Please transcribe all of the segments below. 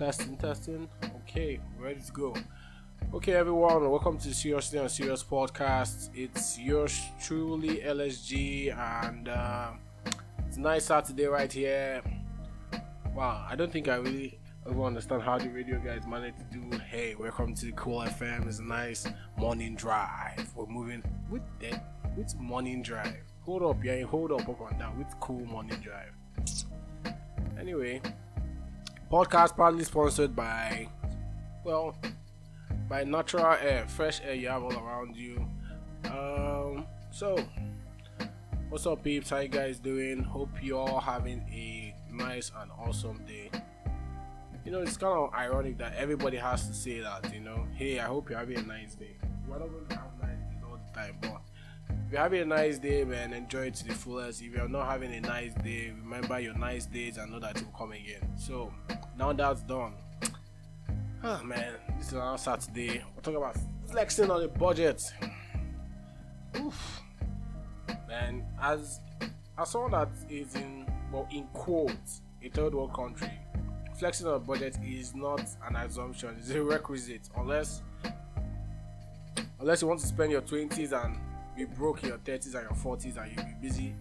Testing, testing. Okay, ready to go. Okay, everyone, welcome to the Seriously Unserious Podcast. It's yours truly, LSG, and uh, it's a nice Saturday right here. Wow, I don't think I really ever understand how the radio guys manage to do. Hey, welcome to the Cool FM. It's a nice morning drive. We're moving with that. With morning drive. Hold up, yeah, hold up, up and down with cool morning drive. Anyway, podcast proudly sponsored by, well, by natural air, fresh air you have all around you. Um, so, what's up, peeps? How you guys doing? Hope you all having a nice and awesome day. You know, it's kind of ironic that everybody has to say that. You know, hey, I hope you're having a nice day. We're not going to have nice days all the time, but if you're having a nice day, man, enjoy it to the fullest. If you're not having a nice day, remember your nice days and know that it will come again. So, now that's done. Oh man, this is another Saturday. We're talking about flexing on the budget. Oof. Man, as as someone that is in well in quotes a third world country, flexing on a budget is not an assumption, it's a requisite unless unless you want to spend your twenties and be broke in your 30s and your 40s and you'll be busy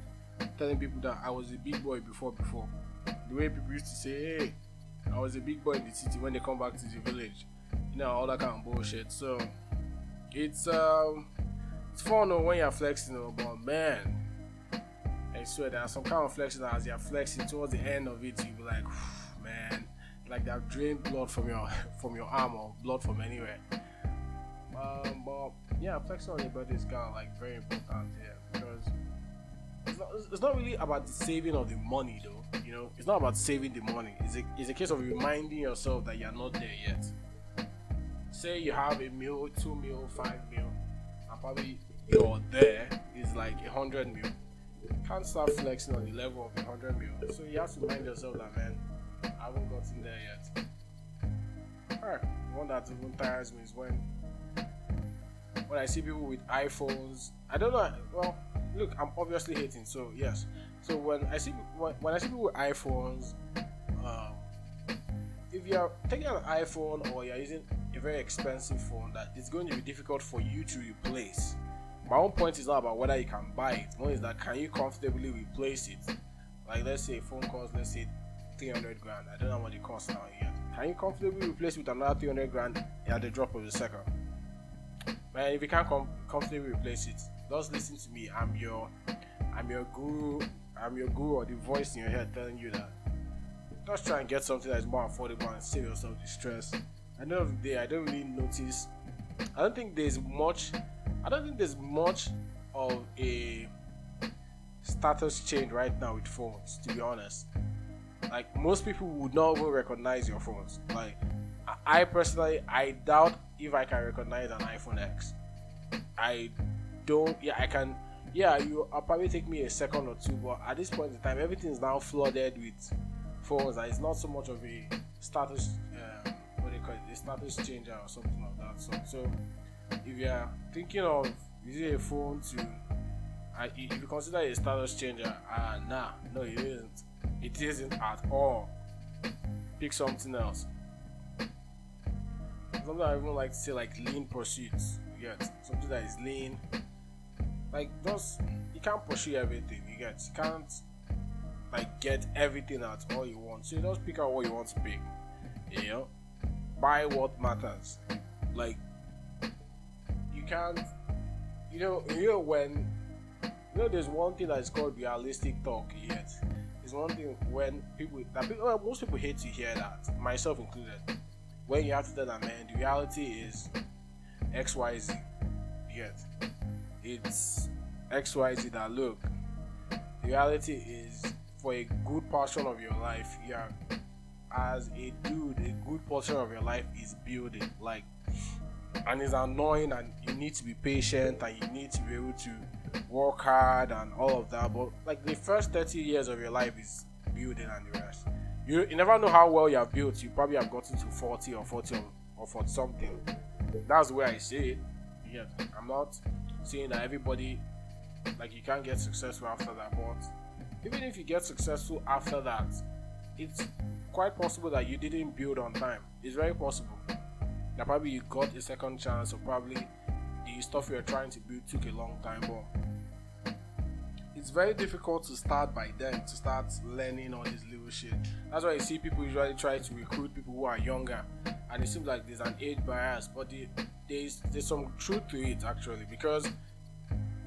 telling people that I was a big boy before before. The way people used to say, hey, I was a big boy in the city when they come back to the village. You know, all that kind of bullshit. So it's um it's fun when you're flexing, but man, I swear there are some kind of flexing as you're flexing towards the end of it, you'll be like, man, like they've drained blood from your from your arm or blood from anywhere. Um, but yeah, flexing on your body is kind of like very important here because it's not, it's not really about the saving of the money though. You know, it's not about saving the money. It's a, it's a case of reminding yourself that you're not there yet. Say you have a meal, two meal, five meal, and probably you're there is like a hundred meal. You can't start flexing on the level of a hundred meal. So you have to remind yourself that man, I haven't gotten there yet. Alright, one that even tires me is when when I see people with iPhones. I don't know. Well, look, I'm obviously hating. So yes. So when I see when, when I see people with iPhones, um, if you're taking an iPhone or you're using a very expensive phone, that it's going to be difficult for you to replace. My own point is not about whether you can buy it. One is that can you comfortably replace it? Like let's say a phone costs let's say 300 grand. I don't know what it costs now yet. Can you comfortably replace it with another 300 grand at the drop of a second? Man, if you can't com- comfortably replace it, just listen to me. I'm your, I'm your guru. I'm your guru or the voice in your head telling you that. Just try and get something that is more affordable and save yourself the stress. At the end of the day, I don't really notice. I don't think there's much. I don't think there's much of a status change right now with phones. To be honest, like most people would not even recognize your phones. Like I personally, I doubt if I can recognize an iPhone X. I don't. Yeah, I can. Yeah, you. I'll probably take me a second or two, but at this point in time, everything is now flooded with phones. That it's not so much of a status. Uh, what do you call it? A status changer or something like that. So, so if you're thinking of using a phone to, uh, if you consider a status changer, uh, nah, no, it isn't. It isn't at all. Pick something else something I even like to say like lean pursuits. You get something that is lean. Like just you can't pursue everything. You get you can't like get everything at all you want. So you just pick out what you want to pick. You know, buy what matters. Like you can't. You know, you know when you know there's one thing that is called realistic talk. Yet, there's one thing when people that people, most people hate to hear that, myself included when you have to tell that man, the reality is XYZ. Yet it's XYZ that look. The reality is for a good portion of your life, yeah, as a dude, a good portion of your life is building. Like and it's annoying and you need to be patient and you need to be able to work hard and all of that. But like the first 30 years of your life is building and the rest you, you never know how well you have built. You probably have gotten to 40 or 40 or, or 40 something. That's where I see it. Yeah, I'm not saying that everybody like you can't get successful after that, but even if you get successful after that, it's quite possible that you didn't build on time. It's very possible that probably you got a second chance, or probably the stuff you're trying to build took a long time. But it's very difficult to start by then to start learning all this little shit. That's why you see people usually try to recruit people who are younger, and it seems like there's an age bias, but the, there's there's some truth to it actually because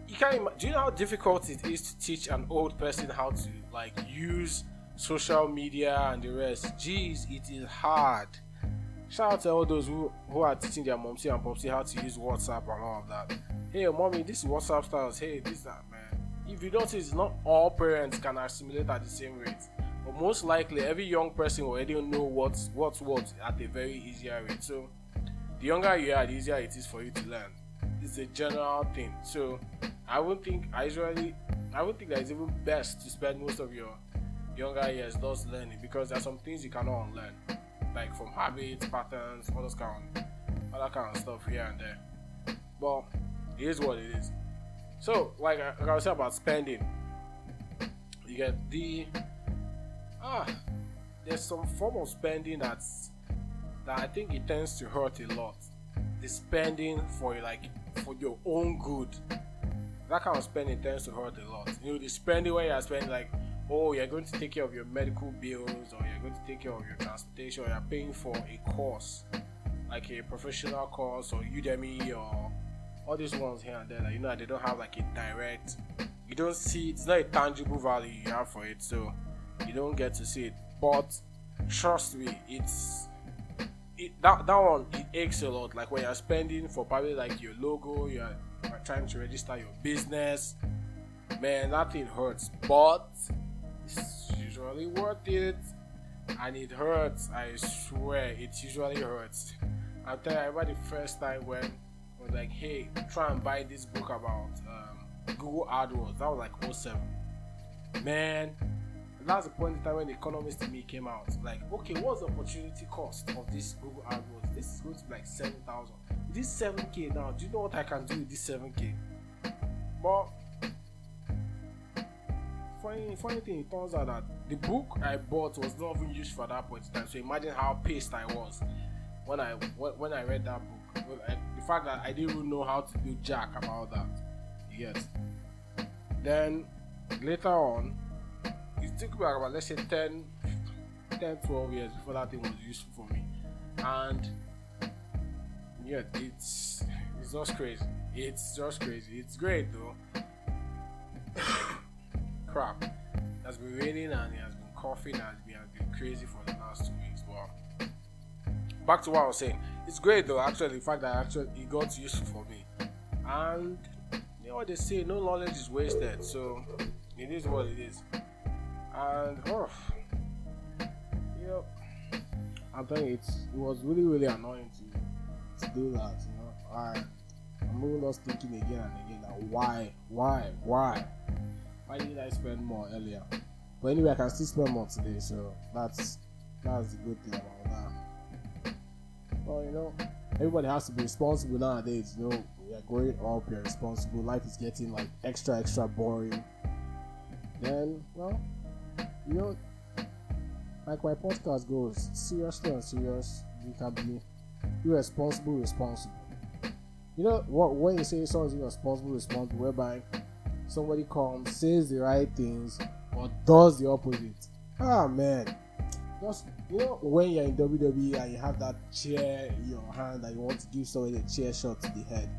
you can't. Ima- do you know how difficult it is to teach an old person how to like use social media and the rest? Jeez, it is hard. Shout out to all those who, who are teaching their momsy and popsy how to use WhatsApp and all of that. Hey, mommy, this is WhatsApp styles. Hey, this that man. If you notice, not all parents can assimilate at the same rate. But most likely, every young person already know what's what's what at a very easier rate. So, the younger you are, the easier it is for you to learn. It's a general thing. So, I wouldn't think I usually I would think that it's even best to spend most of your younger years just learning because there are some things you cannot unlearn like from habits, patterns, all those kind of, all that kind of stuff here and there. But it is what it is. So, like, I, like I was saying about spending, you get the ah, there's some form of spending that's that I think it tends to hurt a lot. The spending for like for your own good. That kind of spending tends to hurt a lot. You know, the spending where you're spending like oh, you're going to take care of your medical bills, or you're going to take care of your transportation, or you're paying for a course, like a professional course, or Udemy, or all these ones here and there, like, you know, they don't have like a direct, you don't see, it's not a tangible value you have for it, so you don't get to see it. But trust me, it's it, that that one it aches a lot. Like when you're spending for probably like your logo, you're, you're trying to register your business, man, that thing hurts. But it's usually worth it and it hurts i swear it usually hurts i'll tell you i remember the first time when I was like hey try and buy this book about um, google adwords. That was like 07 man that's the point in time when the economist to me came out. Like okay what's the opportunity cost of this google adwords? This is going to be like 7000 this 7k now do you know what i can do with this 7k but funny, funny thing, it turns out that the book I bought was not even used for that point in time. So imagine how pissed I was when I when I read that book. The fact that I didn't even know how to do jack about that. Yes. Then later on, it took me about let's say 10, 10 12 years before that thing was useful for me. And yeah, it's it's just crazy. It's just crazy. It's great though crap. It has been raining and it has been coughing and it has been crazy for the last two weeks. But back to what I was saying. It's great though, actually, the fact that actually it got useful for me. And you know what they say, no knowledge is wasted. So it is what it is. And oh yep. I'm telling you, it was really, really annoying to, to do that, you know. I I'm really just thinking again and again that why, why, why? why did I spend more earlier? But anyway, I can still spend more today, so that's that's the good thing about that. Well, you know, everybody has to be responsible nowadays. You know, we are growing up, you're responsible. Life is getting like extra, extra boring. Then, well, you know, like my podcast goes, seriously unserious, you can be irresponsible, responsible. You know what? When you say someone's irresponsible, responsible, whereby somebody comes, says the right things, or does the opposite. Ah man, just you know when you're in WWE and you have that chair in your hand and you want to give somebody a chair shot to the head.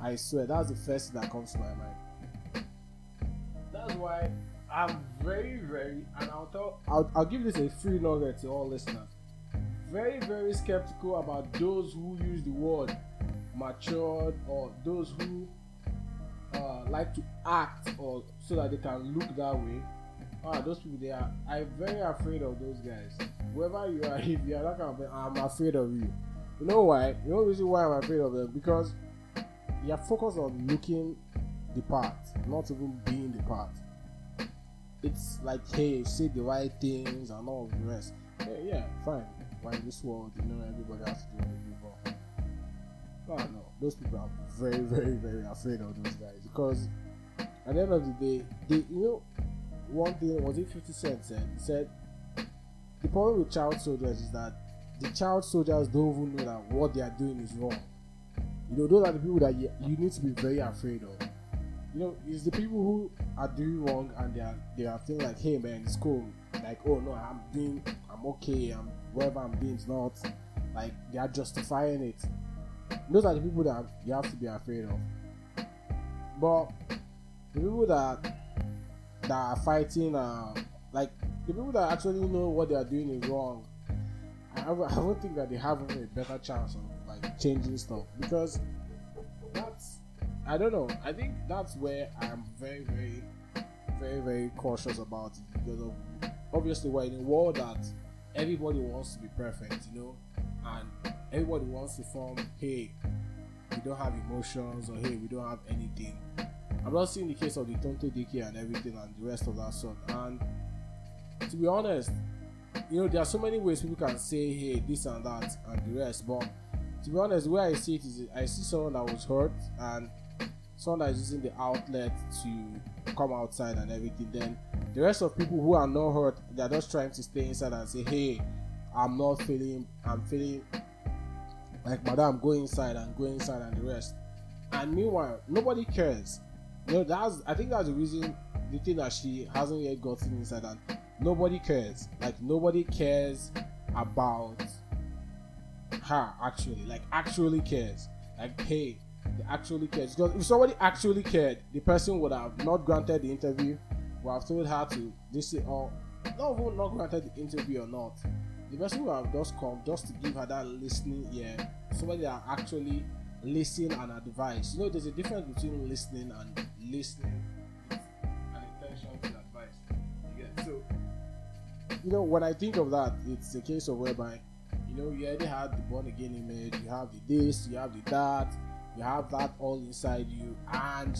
I swear that's the first thing that comes to my mind. That's why I'm very, very, and I'll tell, I'll, I'll give this a free nugget to all listeners. Very, very skeptical about those who use the word matured or those who uh, like to act or so that they can look that way ah those people they are i'm very afraid of those guys. Whoever you are if you are that kind of i'm afraid of you. You know why? You know reason why i'm afraid of them because you're focused on looking the part not even being the part. It's like hey say the right things and all the rest. Yeah, yeah fine. Why this world you know everybody has to do do but oh no those people are very, very, very afraid of those guys because at the end of the day, they you know one thing was it 50 Cent said eh? he said the problem with child soldiers is that the child soldiers don't even know that what they are doing is wrong. You know, those are the people that you, you need to be very afraid of. You know, it's the people who are doing wrong and they are they are feeling like, hey man, it's cool. Like, oh no, I'm doing, I'm okay. I'm whatever I'm doing is not like they are justifying it. Those are the people that you have to be afraid of. But the people that that are fighting, uh, like the people that actually know what they are doing is wrong, I, I don't think that they have a better chance of like changing stuff because that's I don't know. I think that's where I'm very, very, very, very cautious about it because of obviously we're in a world that everybody wants to be perfect, you know, and everybody wants to form, hey, we don't have emotions or hey, we don't have anything. I'm not seeing the case of the Tonto Dikeh and everything and the rest of that sort. And to be honest, you know, there are so many ways people can say, hey, this and that and the rest. But to be honest, the way I see it is I see someone that was hurt and someone that is using the outlet to come outside and everything. Then the rest of people who are not hurt, they're just trying to stay inside and say, hey, I'm not feeling, I'm feeling like madam, go inside and go inside and the rest. And meanwhile, nobody cares. Know, that's I think that's the reason the thing that she hasn't yet gotten inside and nobody cares. Like nobody cares about her actually. Like actually cares. Like hey, they actually cares. Because if somebody actually cared, the person would have not granted the interview, would have told her to this or not even not granted the interview or not. The person would have just come just to give her that listening ear. Somebody that actually listen and advise. You know, there's a difference between listening and listening and intention to advice. Yeah. So, you know, when I think of that, it's a case of whereby, you know, you already have the born again image, you have the this, you have the that, you have that all inside you, and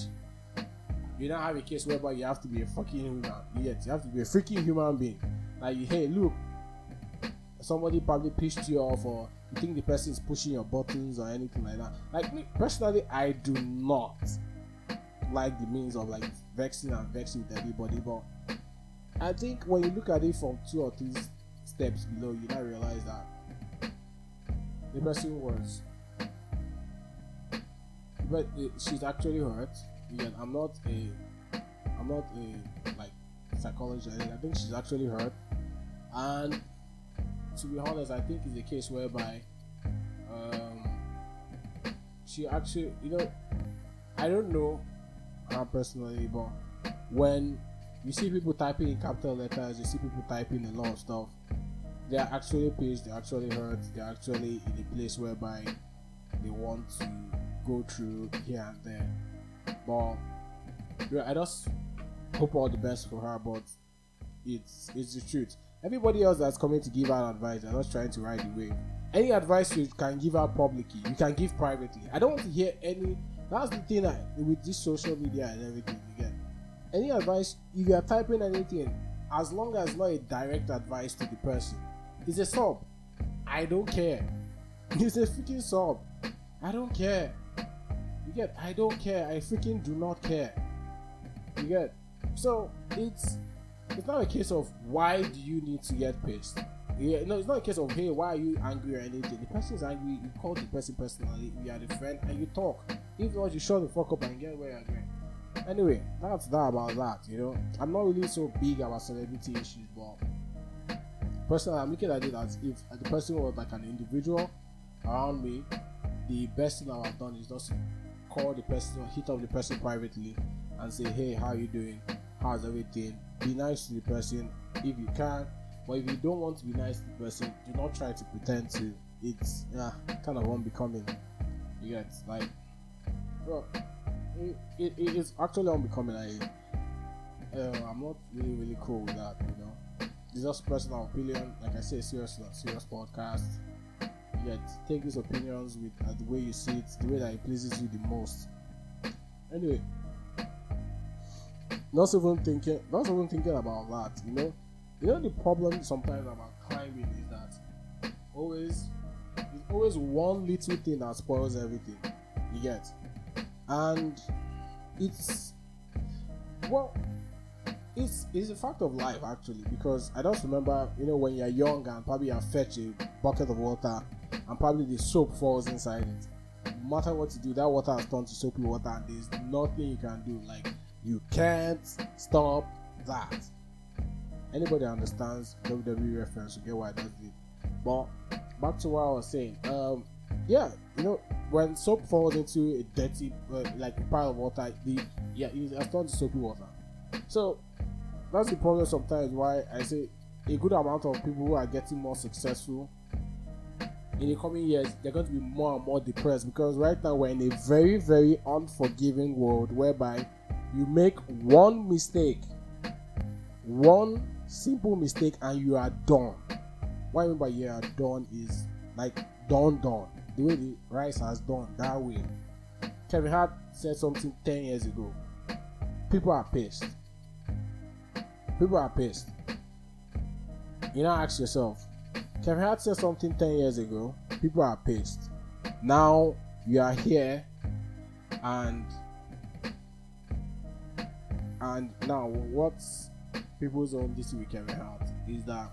you don't have a case whereby you have to be a fucking human. Yet you have to be a freaking human being. Like, hey, look, somebody probably pissed you off, or you think the person is pushing your buttons or anything like that. Like me personally, I do not like the means of like vexing and vexing with everybody, but I think when you look at it from two or three steps below, you now realize that the person was but eh, she's actually hurt. Yeah, I'm not a, I'm not a like psychologist. I think she's actually hurt, and to be honest, I think it's a case whereby, um, she actually, you know, I don't know her personally, but when you see people typing in capital letters, you see people typing a lot of stuff. They are actually pissed. They're actually hurt. They're actually in a place whereby they want to go through here and there. But I just hope all the best for her. But it's it's the truth. Everybody else that's coming to give out advice, they're not trying to ride the wave. Any advice you can give out publicly, you can give privately. I don't want to hear any. That's the thing that with this social media and everything you get. Any advice, if you are typing anything, as long as not a direct advice to the person, it's a sub. I don't care. It's a freaking sub. I don't care. You get? I don't care. I freaking do not care. You get? So it's it's not a case of why do you need to get pissed. Yeah, no, it's not a case of hey, why are you angry or anything. The person is angry. You call the person personally. You are the friend, and you talk. If not, you shut the fuck up and get where you're going. Anyway, that's that about that. You know, I'm not really so big about celebrity issues, but personally, I'm looking at it as if the person was like an individual around me. The best thing I've done is just call the person or hit up the person privately and say, hey, how you doing? How's everything? Be nice to the person if you can. But if you don't want to be nice to the person, do not try to pretend to. It's yeah, kind of unbecoming. You get like, well, it, it, it is actually unbecoming. I, uh, I'm not really really cool with that. You know, it's just personal opinion. Like I say, serious, serious podcast yet take these opinions with uh, the way you see it, the way that it pleases you the most. Anyway, not even thinking, not even thinking about that. You know, you know the problem sometimes about climbing is that always it's always one little thing that spoils everything. You get, and it's well, it's it's a fact of life actually because I just remember you know when you're young and probably you fetch a bucket of water and probably the soap falls inside it. No matter what you do, that water has turned to soapy water and there's nothing you can do. Like you can't stop that. Anybody understands WWE reference, you get why I does it. But back to what I was saying. Um, yeah, you know, when soap falls into a dirty, uh, like a pile of water, the yeah, it has turned to soapy water. So that's the problem sometimes. Why I say a good amount of people who are getting more successful in the coming years, they're going to be more and more depressed because right now we're in a very, very unforgiving world whereby you make one mistake, one simple mistake, and you are done. What I mean by you are done is like done, done. The way the rice has done that way. Kevin Hart said something 10 years ago. People are pissed. People are pissed. You now ask yourself, Kevin Hart said something 10 years ago. People are pissed. Now you are here and and now what people's own this Kevin Hart is that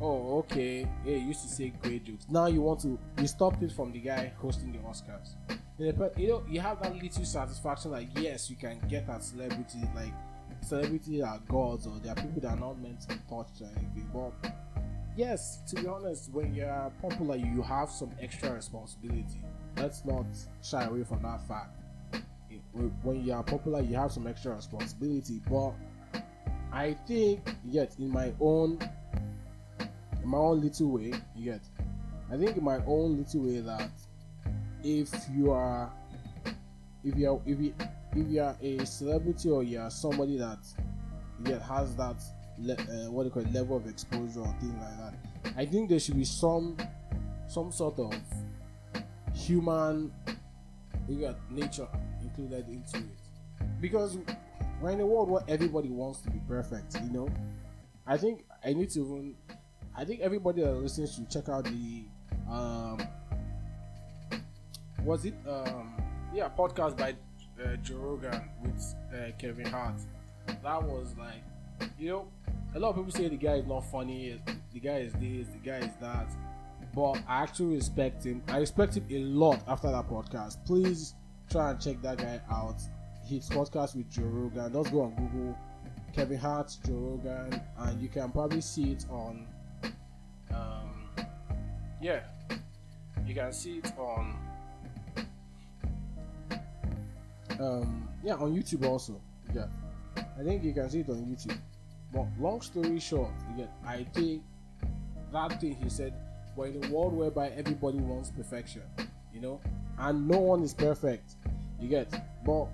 oh okay hey you used to say great jokes now you want to you stopped it from the guy hosting the Oscars you know you have that little satisfaction like yes you can get a celebrity like celebrities are gods or they are people that are not meant to be touched or anything but yes, to be honest, when you're popular, you have some extra responsibility. Let's not shy away from that fact. When you are popular, you have some extra responsibility. But I think, yet in my own, in my own little way, yet I think in my own little way that if you are, if you are, if you, if you are a celebrity or you are somebody that yet has that le- uh, what you call it, level of exposure or things like that. I think there should be some some sort of human nature included into it because we're in a world where everybody wants to be perfect you know i think i need to even i think everybody that listens should check out the um was it um yeah podcast by uh, joe rogan with uh, kevin hart that was like you know, a lot of people say the guy is not funny, the guy is this, the guy is that. But I actually respect him. I respect him a lot after that podcast. Please try and check that guy out. His podcast with Joe Rogan. Just go on Google Kevin Hart, Joe Rogan, and you can probably see it on. Um, yeah, you can see it on. Um, yeah, on YouTube also. Yeah, I think you can see it on YouTube. But long story short, again, I think that thing he said, we're in a world whereby everybody wants perfection, you know, and no one is perfect. You get, but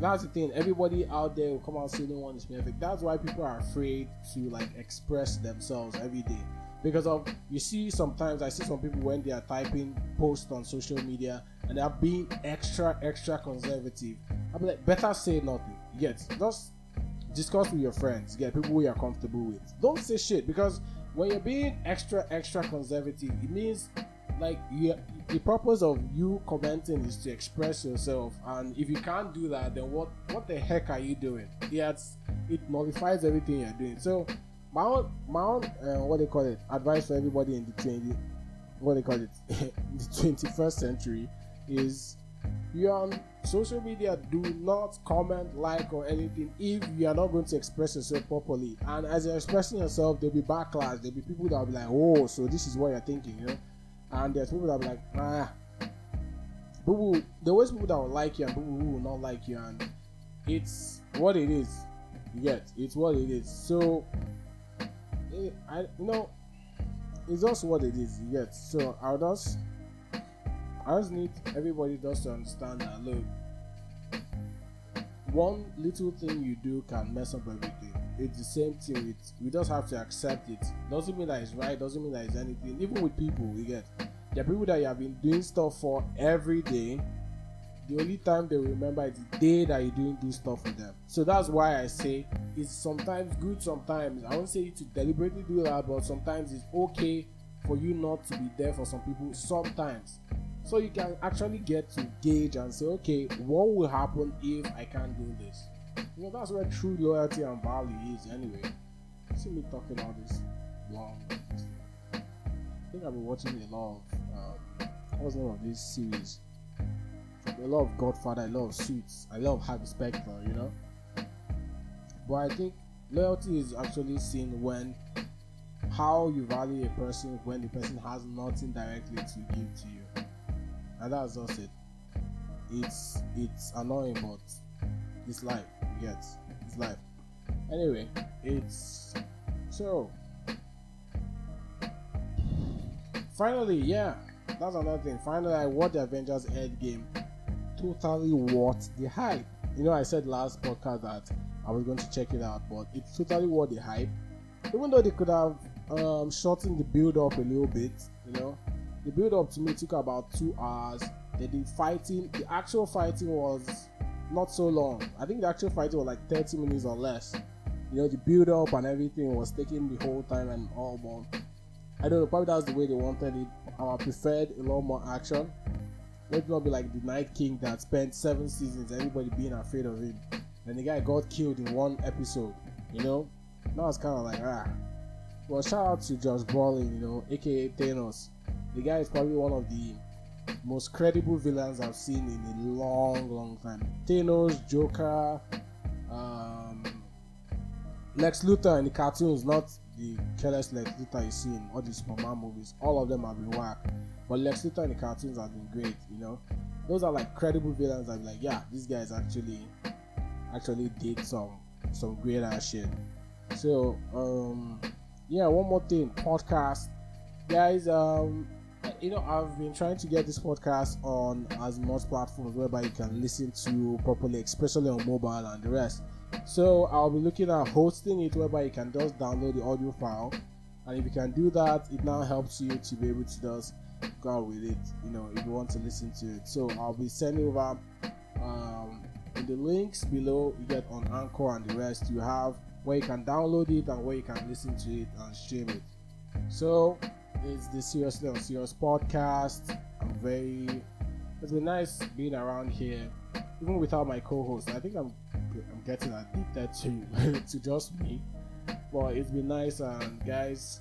that's the thing. Everybody out there will come out say no one is perfect. That's why people are afraid to like express themselves every day. Because of you see sometimes I see some people when they are typing posts on social media and they are being extra extra conservative. I'm like better say nothing. Yet just discuss with your friends, get people who you're comfortable with. Don't say shit because when you're being extra extra conservative, it means like you the purpose of you commenting is to express yourself and if you can't do that then what what the heck are you doing? Yeah it nullifies everything you're doing. So my own my own uh, what they call it advice for everybody in the 20 what they call it the 21st century is you're on social media do not comment like or anything if you are not going to express yourself properly. And as you're expressing yourself there'll be backlash there'll be people that will be like oh so this is what you're thinking you know and there's people that be like ah. People there always people that will like you and people who will not like you and it's what it is. You get it's what it is. So it, eh, i you know it's just what it is you get. So i'll just I just need everybody just to understand that look, one little thing you do can mess up everything. It's the same thing with we just have to accept it. Doesn't mean that it's right, doesn't mean that it's anything. Even with people, we get there are people that you have been doing stuff for every day. The only time they remember is the day that you're doing this stuff with them. So that's why I say it's sometimes good, sometimes I won't say you to deliberately do that, but sometimes it's okay for you not to be there for some people sometimes so you can actually get to gauge and say okay what will happen if i can't do this You know, that's where true loyalty and value is anyway. See me talking all this long. I think I've been watching a lot of um, what's the name of this series? A lot of Godfather, a lot of Suits, a lot of Harvey Specter, you know. But I think loyalty is actually seen when how you value a person when the person has nothing directly to give to you. And that's just it. It's it's annoying but it's life, get it's life. Anyway, it's so finally, yeah, that's another thing. Finally I watched the Avengers Endgame totally worth the hype. You know I said last podcast that I was going to check it out, but it's totally worth the hype. Even though they could have um, shortened the build up a little bit, you know, the build up to me took about two hours. They fighting, the actual fighting was not so long. I think the actual fighting was like 30 minutes or less. You know, the build up and everything was taking the whole time and all, but I don't know, probably that's the way they wanted it. I preferred a lot more action. Let not be like the Night King that spent seven seasons, everybody being afraid of him and the guy got killed in one episode. You know, that was kind of like ah. Well, shout out to Josh Brolin, you know, aka Thanos. The guy is probably one of the most credible villains I've seen in a long, long time. Thanos, Joker, um, Lex Luthor in the cartoons, not the careless Lex Luthor you see in all the Superman movies. All of them have been whack, but Lex Luthor in the cartoons have been great. You know, those are like credible villains. I'm like, yeah, this guy is actually actually did some some great ass shit. So um yeah, one more thing, podcast. Guys, um you know I've been trying to get this podcast on as much platforms whereby you can listen to properly, especially on mobile and the rest. So I'll be looking at hosting it whereby you can just download the audio file. And if you can do that, it now helps you to be able to just go with it, you know, if you want to listen to it. So I'll be sending over um, in the links below you get on anchor and the rest you have where you can download it and where you can listen to it and stream it so it's the seriously unserious podcast. I'm very it's been nice being around here. Even without my co-host i think i'm i'm getting addicted to to just me. But it's been nice and guys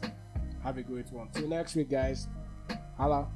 have a great one. Till next week guys. Hello.